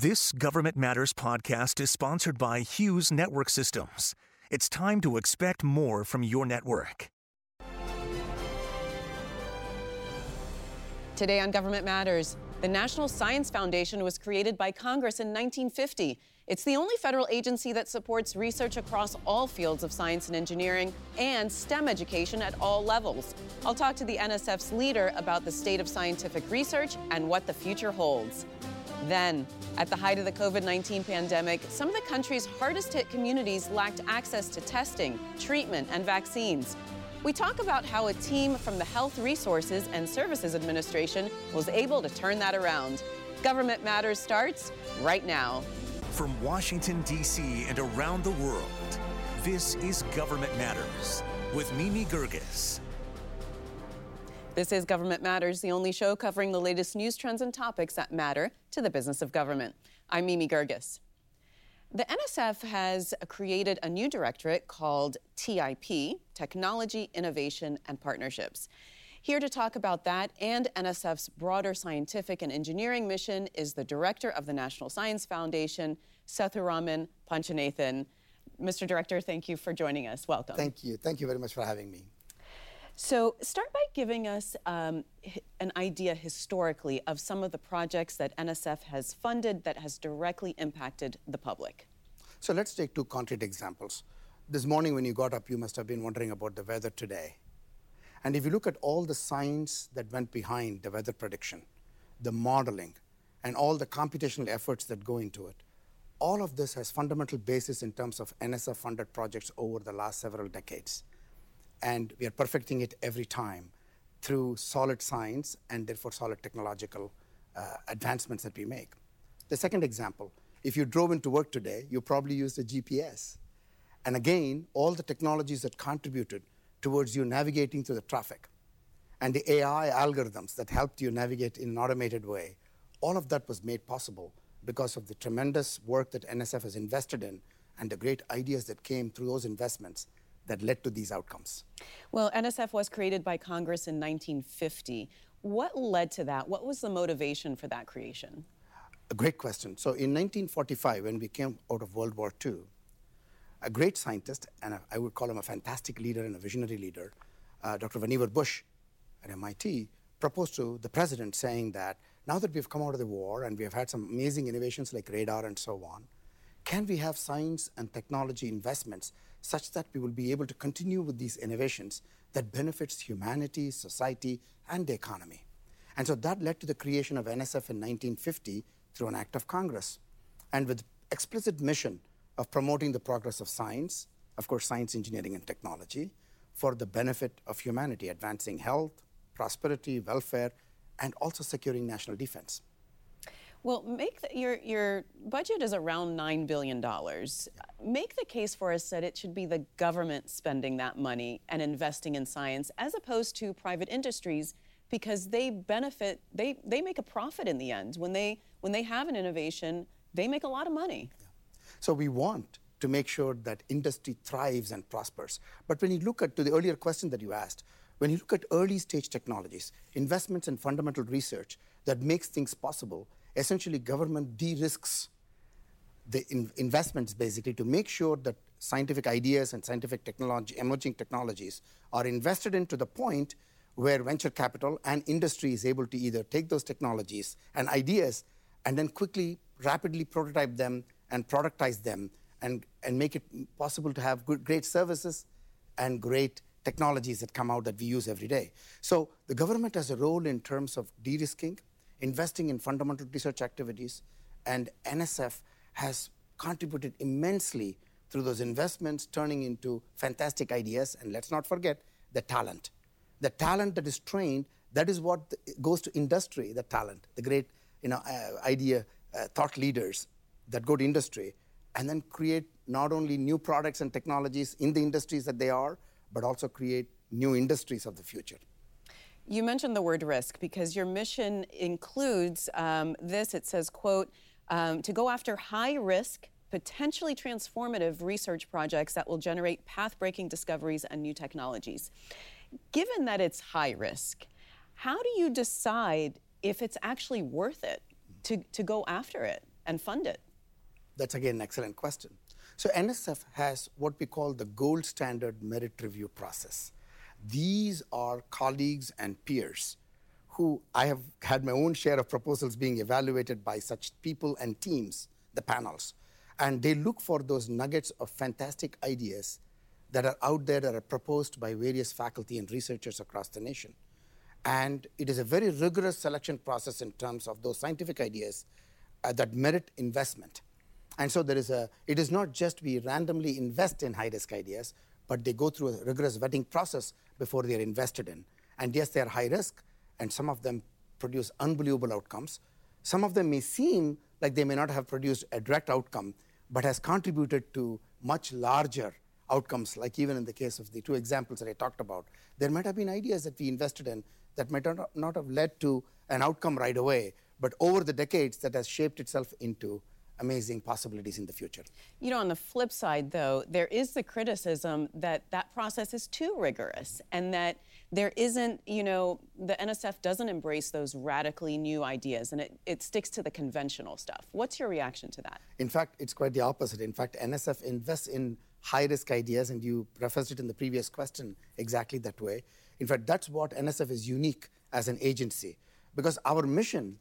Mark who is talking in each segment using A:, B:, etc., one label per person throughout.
A: This Government Matters podcast is sponsored by Hughes Network Systems. It's time to expect more from your network.
B: Today on Government Matters, the National Science Foundation was created by Congress in 1950. It's the only federal agency that supports research across all fields of science and engineering and STEM education at all levels. I'll talk to the NSF's leader about the state of scientific research and what the future holds. Then, at the height of the COVID 19 pandemic, some of the country's hardest hit communities lacked access to testing, treatment, and vaccines. We talk about how a team from the Health Resources and Services Administration was able to turn that around. Government Matters starts right now.
A: From Washington, D.C. and around the world, this is Government Matters with Mimi Geerges.
B: This is Government Matters, the only show covering the latest news trends and topics that matter to the business of government. I'm Mimi Geerges. The NSF has created a new directorate called TIP, Technology, Innovation, and Partnerships. Here to talk about that and NSF's broader scientific and engineering mission is the director of the National Science Foundation, Sethuraman Panchanathan. Mr. Director, thank you for joining us. Welcome.
C: Thank you. Thank you very much for having me.
B: So, start by giving us um, an idea historically of some of the projects that NSF has funded that has directly impacted the public.
C: So, let's take two concrete examples. This morning, when you got up, you must have been wondering about the weather today. And if you look at all the science that went behind the weather prediction, the modeling, and all the computational efforts that go into it, all of this has fundamental basis in terms of NSF funded projects over the last several decades and we are perfecting it every time through solid science and therefore solid technological uh, advancements that we make. The second example, if you drove into work today, you probably used a GPS. And again, all the technologies that contributed towards you navigating through the traffic and the AI algorithms that helped you navigate in an automated way, all of that was made possible because of the tremendous work that NSF has invested in and the great ideas that came through those investments that led to these outcomes?
B: Well, NSF was created by Congress in 1950. What led to that? What was the motivation for that creation?
C: A great question. So, in 1945, when we came out of World War II, a great scientist, and a, I would call him a fantastic leader and a visionary leader, uh, Dr. Vannevar Bush at MIT, proposed to the president saying that now that we've come out of the war and we have had some amazing innovations like radar and so on, can we have science and technology investments such that we will be able to continue with these innovations that benefits humanity, society, and the economy. And so that led to the creation of NSF in 1950 through an act of Congress. And with explicit mission of promoting the progress of science, of course, science, engineering, and technology, for the benefit of humanity, advancing health, prosperity, welfare, and also securing national defense.
B: Well, make the, your your budget is around nine billion dollars. Make the case for us that it should be the government spending that money and investing in science, as opposed to private industries, because they benefit. They they make a profit in the end when they when they have an innovation. They make a lot of money. Yeah.
C: So we want to make sure that industry thrives and prospers. But when you look at to the earlier question that you asked, when you look at early stage technologies, investments in fundamental research that makes things possible essentially government de-risks the in investments basically to make sure that scientific ideas and scientific technology, emerging technologies are invested in to the point where venture capital and industry is able to either take those technologies and ideas and then quickly, rapidly prototype them and productize them and, and make it possible to have good, great services and great technologies that come out that we use every day. So the government has a role in terms of de-risking, investing in fundamental research activities, and NSF has contributed immensely through those investments, turning into fantastic ideas. And let's not forget the talent. The talent that is trained, that is what goes to industry, the talent, the great you know, uh, idea, uh, thought leaders that go to industry and then create not only new products and technologies in the industries that they are, but also create new industries of the future.
B: You mentioned the word risk because your mission includes um, this. It says, quote, um, to go after high risk, potentially transformative research projects that will generate path breaking discoveries and new technologies. Given that it's high risk, how do you decide if it's actually worth it to, to go after it? and fund it?
C: That's again an excellent question. So NSF has what we call the gold standard merit review process. These are colleagues and peers who I have had my own share of proposals being evaluated by such people and teams, the panels. And they look for those nuggets of fantastic ideas that are out there that are proposed by various faculty and researchers across the nation. And it is a very rigorous selection process in terms of those scientific ideas uh, that merit investment. And so there is a, it is not just we randomly invest in high risk ideas, but they go through a rigorous vetting process before they are invested in. And yes, they are high risk, and some of them produce unbelievable outcomes. Some of them may seem like they may not have produced a direct outcome, but has contributed to much larger outcomes, like even in the case of the two examples that I talked about. There might have been ideas that we invested in that might not have led to an outcome right away, but over the decades that has shaped itself into amazing possibilities in the future.
B: You know, on the flip side, though, there is the criticism that that process is too rigorous and that there isn't, you know, the NSF doesn't embrace those radically new ideas and it, it sticks to the conventional stuff. What's your reaction to that?
C: In fact, it's quite the opposite. In fact, NSF invests in high risk ideas, and you referenced it in the previous question exactly that way. In fact, that's what NSF is unique as an agency because our mission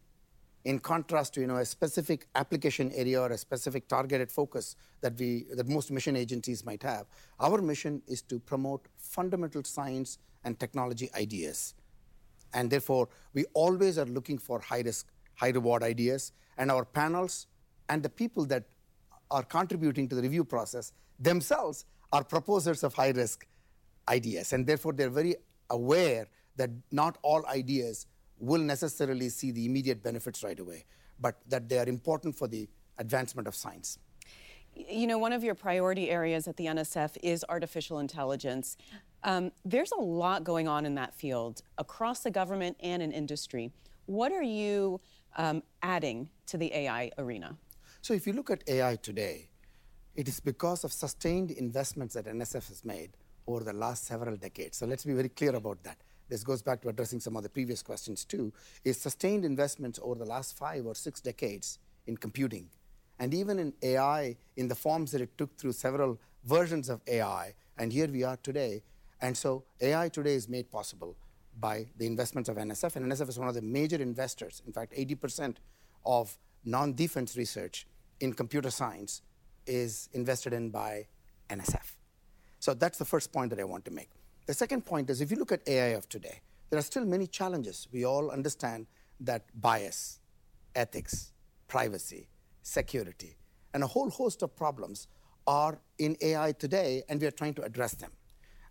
C: in contrast to you know, a specific application area or a specific targeted focus that, we, that most mission agencies might have, our mission is to promote fundamental science and technology ideas. And therefore, we always are looking for high risk, high reward ideas. And our panels and the people that are contributing to the review process themselves are proposers of high risk ideas. And therefore, they're very aware that not all ideas will necessarily see the immediate benefits right away, but that they are important for the advancement of science.
B: You know, one of your priority areas at the NSF is artificial intelligence. Um, there's a lot going on in that field across the government and in industry. What are you um, adding to the AI arena?
C: So, if you look at AI today, it is because of sustained investments that NSF has made over the last several decades. So, let's be very clear about that this goes back to addressing some of the previous questions too, is sustained investments over the last five or six decades in computing. And even in AI, in the forms that it took through several versions of AI, and here we are today. And so AI today is made possible by the investments of NSF, and NSF is one of the major investors. In fact, 80% of non defense research in computer science is invested in by NSF. So that's the first point that I want to make. The second point is if you look at AI of today, there are still many challenges. We all understand that bias, ethics, privacy, security, and a whole host of problems are in AI today, and we are trying to address them.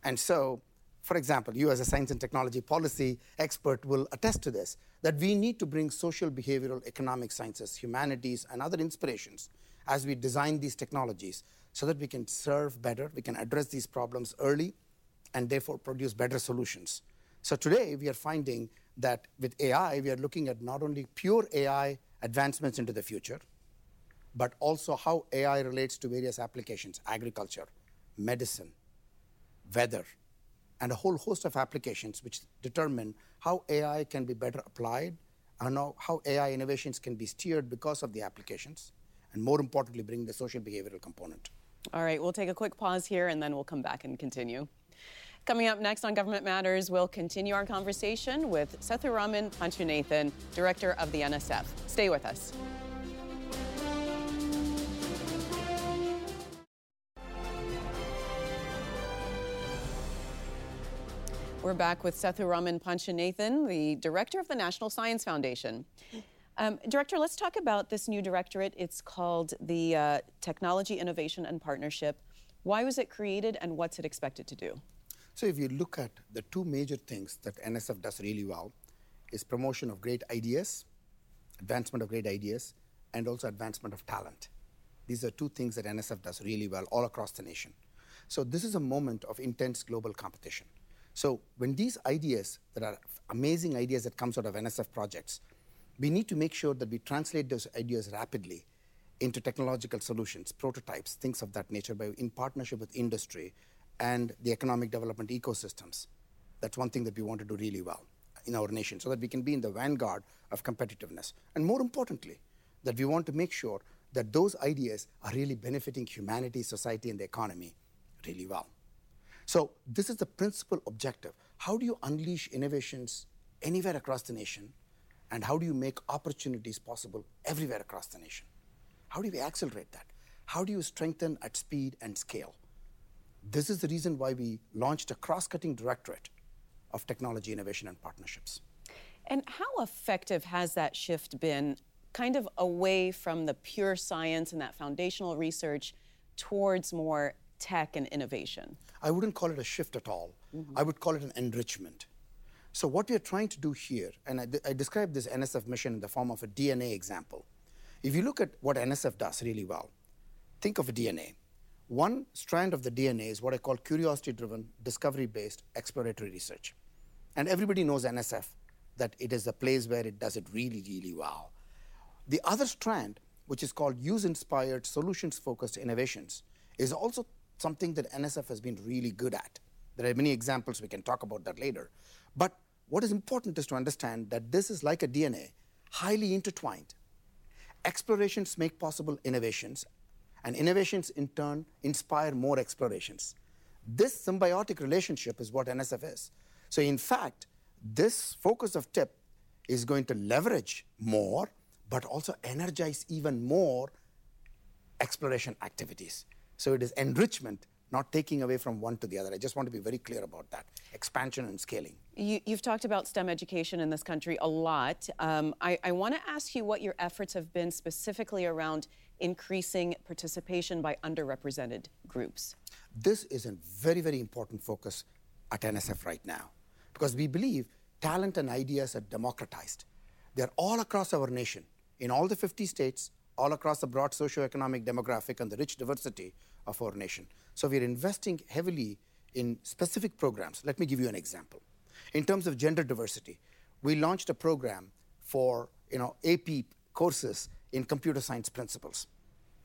C: And so, for example, you as a science and technology policy expert will attest to this that we need to bring social, behavioral, economic sciences, humanities, and other inspirations as we design these technologies so that we can serve better, we can address these problems early, and therefore produce better solutions. So today we are finding that with AI, we are looking at not only pure AI advancements into the future, but also how AI relates to various applications, agriculture, medicine, weather, and a whole host of applications which determine how AI can be better applied and how AI innovations can be steered because of the applications, and more importantly, bring the social behavioral component.
B: All right, we'll take a quick pause here and then we'll come back and continue. Coming up next on Government Matters, we'll continue our conversation with Sethuraman Panchanathan, Director of the NSF. Stay with us. We're back with Sethuraman Panchanathan, the Director of the National Science Foundation. Um, Director, let's talk about this new directorate. It's called the uh, Technology Innovation and Partnership. Why was it created and what's it expected to do?
C: So if you look at the two major things that NSF does really well is promotion of great ideas, advancement of great ideas, and also advancement of talent. These are two things that NSF does really well all across the nation. So this is a moment of intense global competition. So when these ideas that are amazing ideas that comes out of NSF projects, we need to make sure that we translate those ideas rapidly into technological solutions, prototypes, things of that nature, by in partnership with industry and the economic development ecosystems. That's one thing that we want to do really well in our nation so that we can be in the vanguard of competitiveness. And more importantly, that we want to make sure that those ideas are really benefiting humanity, society, and the economy really well. So, this is the principal objective. How do you unleash innovations anywhere across the nation? And how do you make opportunities possible everywhere across the nation? How do we accelerate that? How do you strengthen at speed and scale? This is the reason why we launched a cross cutting directorate of technology innovation and partnerships.
B: And how effective has that shift been, kind of away from the pure science and that foundational research towards more tech and innovation?
C: I wouldn't call it a shift at all. Mm-hmm. I would call it an enrichment. So, what we are trying to do here, and I, I describe this NSF mission in the form of a DNA example. If you look at what NSF does really well, think of a DNA. One strand of the DNA is what I call curiosity driven, discovery based exploratory research. And everybody knows NSF, that it is a place where it does it really, really well. The other strand, which is called use inspired, solutions focused innovations, is also something that NSF has been really good at. There are many examples, we can talk about that later. But what is important is to understand that this is like a DNA, highly intertwined. Explorations make possible innovations, and innovations in turn inspire more explorations. This symbiotic relationship is what NSF is. So, in fact, this focus of TIP is going to leverage more, but also energize even more exploration activities. So, it is enrichment, not taking away from one to the other. I just want to be very clear about that expansion and scaling.
B: You, have talked about STEM education in this country a lot. Um, I, I want to ask you what your efforts have been specifically around increasing participation by underrepresented groups?
C: This is a very, very important focus at NSF right now because we believe talent and ideas are democratized. They're all across our nation, in all the 50 states, all across the broad socioeconomic demographic and the rich diversity of our nation. So we're investing heavily in specific programs. Let me give you an example. In terms of gender diversity, we launched a program for you know, AP courses in computer science principles.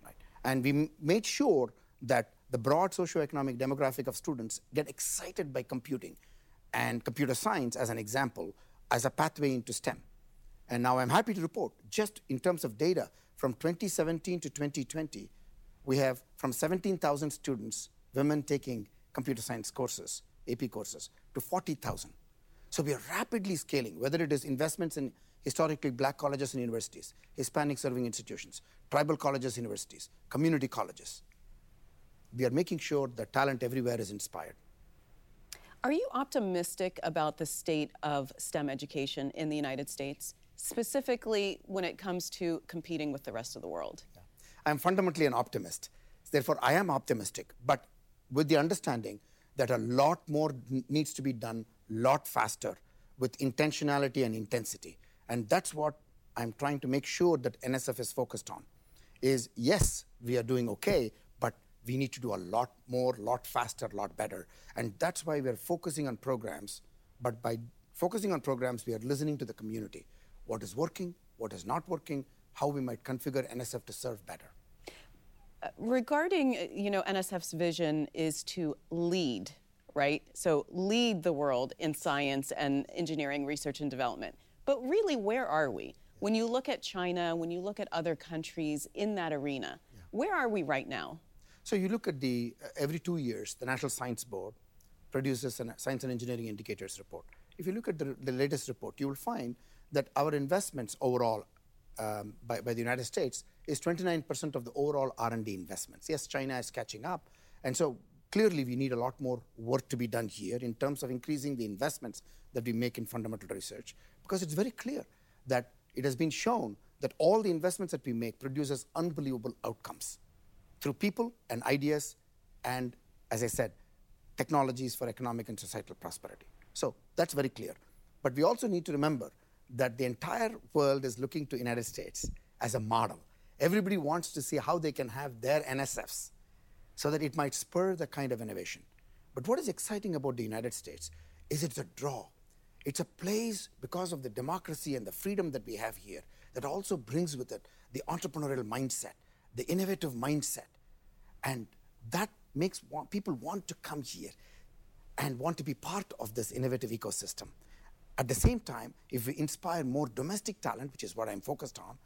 C: Right? And we made sure that the broad socioeconomic demographic of students get excited by computing and computer science, as an example, as a pathway into STEM. And now I'm happy to report, just in terms of data, from 2017 to 2020, we have from 17,000 students, women taking computer science courses, AP courses, to 40,000. So we are rapidly scaling, whether it is investments in historically black colleges and universities, Hispanic serving institutions, tribal colleges, universities, community colleges. We are making sure that talent everywhere is inspired.
B: Are you optimistic about the state of STEM education in the United States, specifically when it comes to competing with the rest of the world? Yeah.
C: I'm fundamentally an optimist. Therefore, I am optimistic, but with the understanding that a lot more needs to be done, a lot faster, with intentionality and intensity. And that's what I'm trying to make sure that NSF is focused on. Is yes, we are doing okay, but we need to do a lot more, lot faster, lot better. And that's why we're focusing on programs. But by focusing on programs, we are listening to the community. What is working, what is not working, how we might configure NSF to serve better.
B: Regarding, you know, NSF's vision is to lead, right? So lead the world in science and engineering research and development. But really, where are we? When you look at China, when you look at other countries in that arena, yeah. where are we right now?
C: So you look at the uh, every two years, the National Science Board produces a Science and Engineering Indicators report. If you look at the, the latest report, you will find that our investments overall um, by, by the United States is 29% of the overall R&D investments. Yes, China is catching up, and so clearly we need a lot more work to be done here in terms of increasing the investments that we make in fundamental research because it's very clear that it has been shown that all the investments that we make produces unbelievable outcomes through people and ideas and as i said technologies for economic and societal prosperity. So that's very clear. But we also need to remember that the entire world is looking to united states as a model. Everybody wants to see how they can have their nsfs so that it might spur the kind of innovation. But what is exciting about the united states is it's a draw it's a place because of the democracy and the freedom that we have here that also brings with it the entrepreneurial mindset, the innovative mindset. And that makes people want to come here and want to be part of this innovative ecosystem. At the same time, if we inspire more domestic talent, which is what I'm focused on,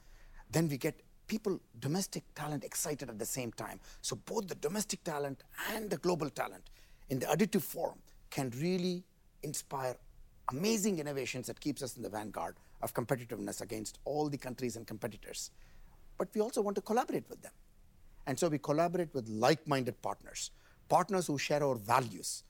C: then we get people, domestic talent excited at the same time. So both the domestic talent and the global talent in the additive form can really inspire amazing innovations that keeps us in the vanguard of competitiveness against all the countries and competitors. But we also want to collaborate with them. And so we collaborate with like-minded partners, partners who share our values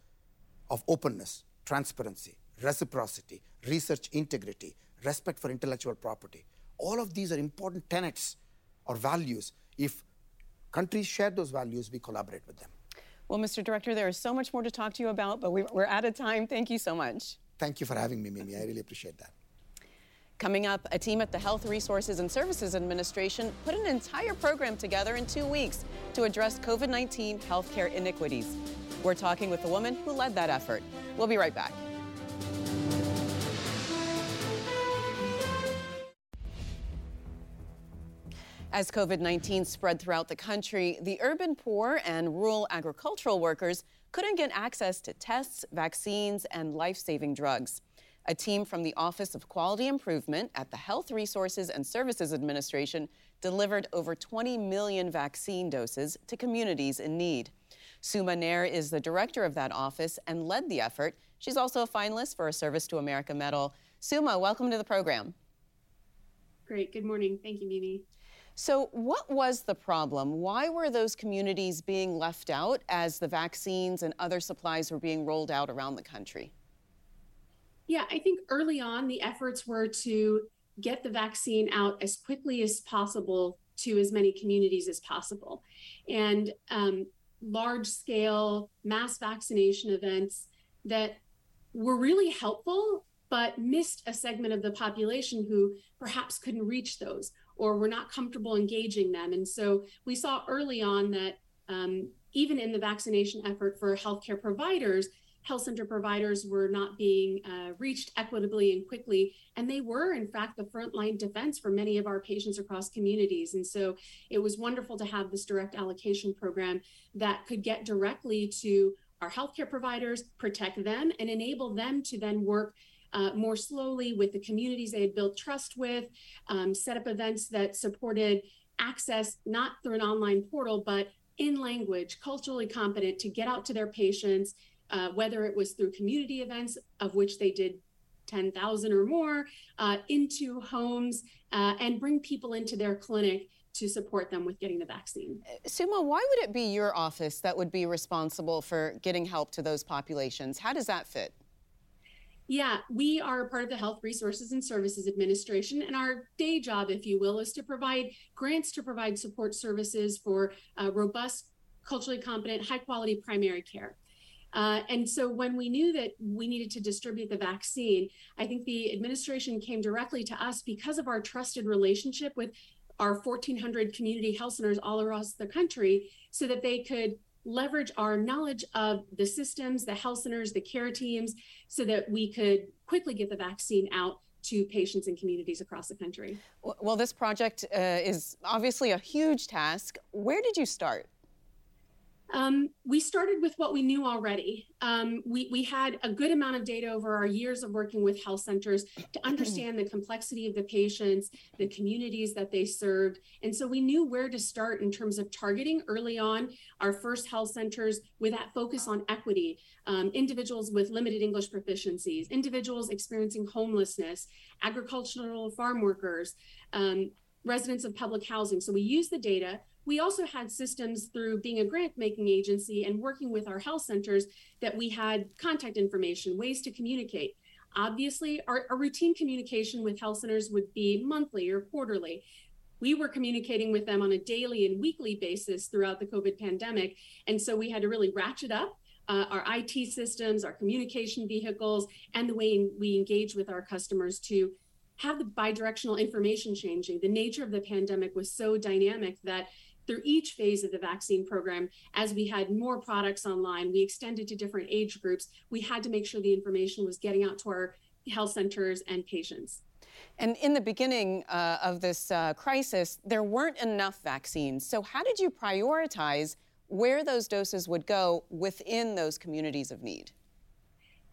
C: of openness, transparency, reciprocity, research integrity, respect for intellectual property. All of these are important tenets or values. If countries share those values, we collaborate with them.
B: Well, Mr. Director, there is so much more to talk to you about, but we're out of time. Thank you so much.
C: Thank you for having me, Mimi. I really appreciate that.
B: Coming up, a team at the Health Resources and Services Administration put an entire program together in two weeks to address COVID 19 healthcare iniquities. We're talking with the woman who led that effort. We'll be right back. As COVID 19 spread throughout the country, the urban poor and rural agricultural workers couldn't get access to tests, vaccines, and life saving drugs. A team from the Office of Quality Improvement at the Health Resources and Services Administration delivered over 20 million vaccine doses to communities in need. Suma Nair is the director of that office and led the effort. She's also a finalist for a Service to America Medal. Suma, welcome to the program.
D: Great. Good morning. Thank you, Mimi.
B: So, what was the problem? Why were those communities being left out as the vaccines and other supplies were being rolled out around the country?
D: Yeah, I think early on the efforts were to get the vaccine out as quickly as possible to as many communities as possible. And um, large scale mass vaccination events that were really helpful, but missed a segment of the population who perhaps couldn't reach those or we're not comfortable engaging them. And so we saw early on that um, even in the vaccination effort for healthcare providers, health center providers were not being uh, reached equitably and quickly. And they were, in fact, the frontline defense for many of our patients across communities. And so it was wonderful to have this direct allocation program that could get directly to our healthcare providers, protect them, and enable them to then work uh, more slowly with the communities they had built trust with, um, set up events that supported access not through an online portal, but in language, culturally competent to get out to their patients, uh, whether it was through community events, of which they did 10,000 or more, uh, into homes uh, and bring people into their clinic to support them with getting the vaccine.
B: Suma, why would it be your office that would be responsible for getting help to those populations? How does that fit?
D: Yeah, we are part of the Health Resources and Services Administration, and our day job, if you will, is to provide grants to provide support services for uh, robust, culturally competent, high quality primary care. Uh, and so when we knew that we needed to distribute the vaccine, I think the administration came directly to us because of our trusted relationship with our 1,400 community health centers all across the country so that they could leverage our knowledge of the systems, the health centers, the care teams, so that we could quickly get the vaccine out to patients and communities across the country.
B: Well, this project uh, is obviously a huge task. Where did you start?
D: Um, we started with what we knew already. Um, we, we had a good amount of data over our years of working with health centers to understand the complexity of the patients, the communities that they served. And so we knew where to start in terms of targeting early on our first health centers with that focus on equity, um, individuals with limited English proficiencies, individuals experiencing homelessness, agricultural farm workers, um, residents of public housing. So we use the data we also had systems through being a grant making agency and working with our health centers that we had contact information, ways to communicate. Obviously, our, our routine communication with health centers would be monthly or quarterly. We were communicating with them on a daily and weekly basis throughout the COVID pandemic. And so we had to really ratchet up uh, our IT systems, our communication vehicles, and the way we engage with our customers to have the bidirectional information changing. The nature of the pandemic was so dynamic that through each phase of the vaccine program, as we had more products online, we extended to different age groups. We had to make sure the information was getting out to our health centers and patients.
B: And in the beginning uh, of this uh, crisis, there weren't enough vaccines. So, how did you prioritize where those doses would go within those communities of need?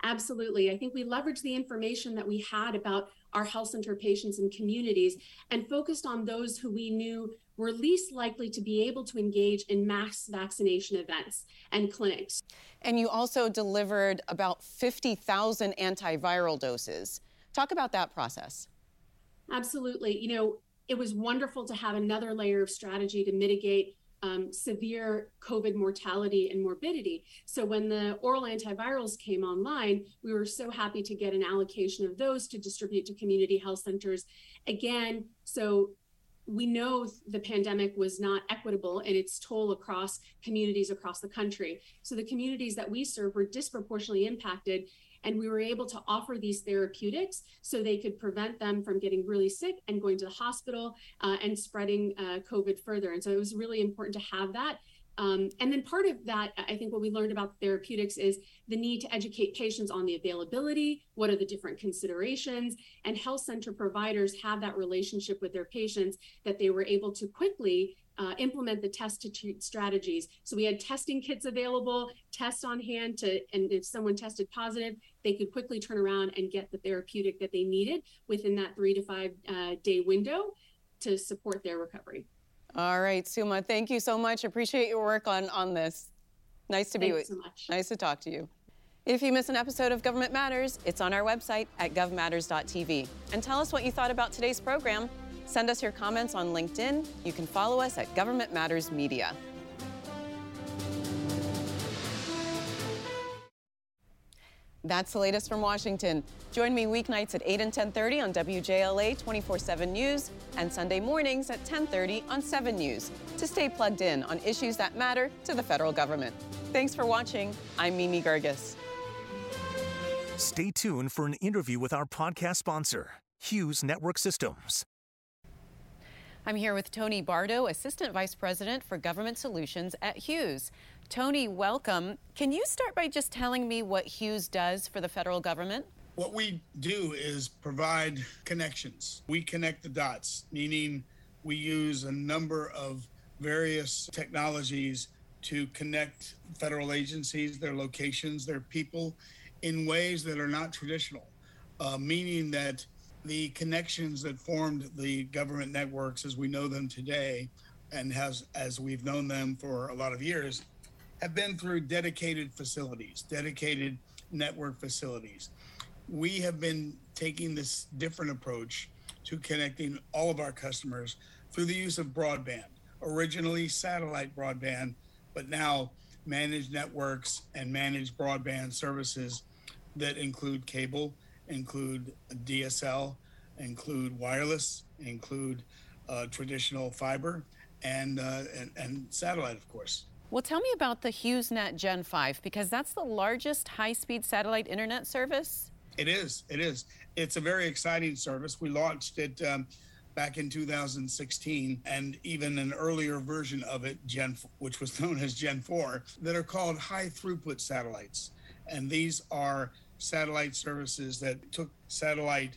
D: Absolutely. I think we leveraged the information that we had about our health center patients and communities and focused on those who we knew were least likely to be able to engage in mass vaccination events and clinics.
B: And you also delivered about 50,000 antiviral doses. Talk about that process.
D: Absolutely. You know, it was wonderful to have another layer of strategy to mitigate um, severe COVID mortality and morbidity. So when the oral antivirals came online, we were so happy to get an allocation of those to distribute to community health centers. Again, so we know the pandemic was not equitable in its toll across communities across the country. So the communities that we serve were disproportionately impacted and we were able to offer these therapeutics so they could prevent them from getting really sick and going to the hospital uh, and spreading uh, COVID further. And so it was really important to have that. Um, and then part of that, I think what we learned about therapeutics is the need to educate patients on the availability, what are the different considerations, and health center providers have that relationship with their patients that they were able to quickly uh, implement the test to treat strategies. So we had testing kits available, tests on hand to, and if someone tested positive, they could quickly turn around and get the therapeutic that they needed within that three to five uh, day window to support their recovery.
B: All right, Suma, thank you so much. Appreciate your work on on this. Nice to
D: Thanks
B: be with
D: so much.
B: Nice to talk to you. If you miss an episode of Government Matters, it's on our website at govmatters.tv. And tell us what you thought about today's program. Send us your comments on LinkedIn. You can follow us at Government Matters Media. That's the latest from Washington. Join me weeknights at 8 and 10:30 on WJLA 24/7 News and Sunday mornings at 10:30 on 7 News to stay plugged in on issues that matter to the federal government. Thanks for watching. I'm Mimi Geerges.
A: Stay tuned for an interview with our podcast sponsor, Hughes Network Systems.
B: I'm here with Tony Bardo, Assistant Vice President for Government Solutions at Hughes. Tony, welcome. Can you start by just telling me what Hughes does for the federal government?
E: What we do is provide connections. We connect the dots, meaning we use a number of various technologies to connect federal agencies, their locations, their people in ways that are not traditional, uh, meaning that the connections that formed the government networks as we know them today and has as we've known them for a lot of years have been through dedicated facilities dedicated network facilities we have been taking this different approach to connecting all of our customers through the use of broadband originally satellite broadband but now managed networks and managed broadband services that include cable include DSL, include wireless, include uh, traditional fiber, and, uh, and, and satellite, of course.
B: Well, tell me about the HughesNet Gen 5 because that's the largest high speed satellite internet service.
E: It is. It is. It's a very exciting service. We launched it um, back in 2016, and even an earlier version of it, Gen, which was known as Gen 4, that are called high throughput satellites. And these are satellite services that took satellite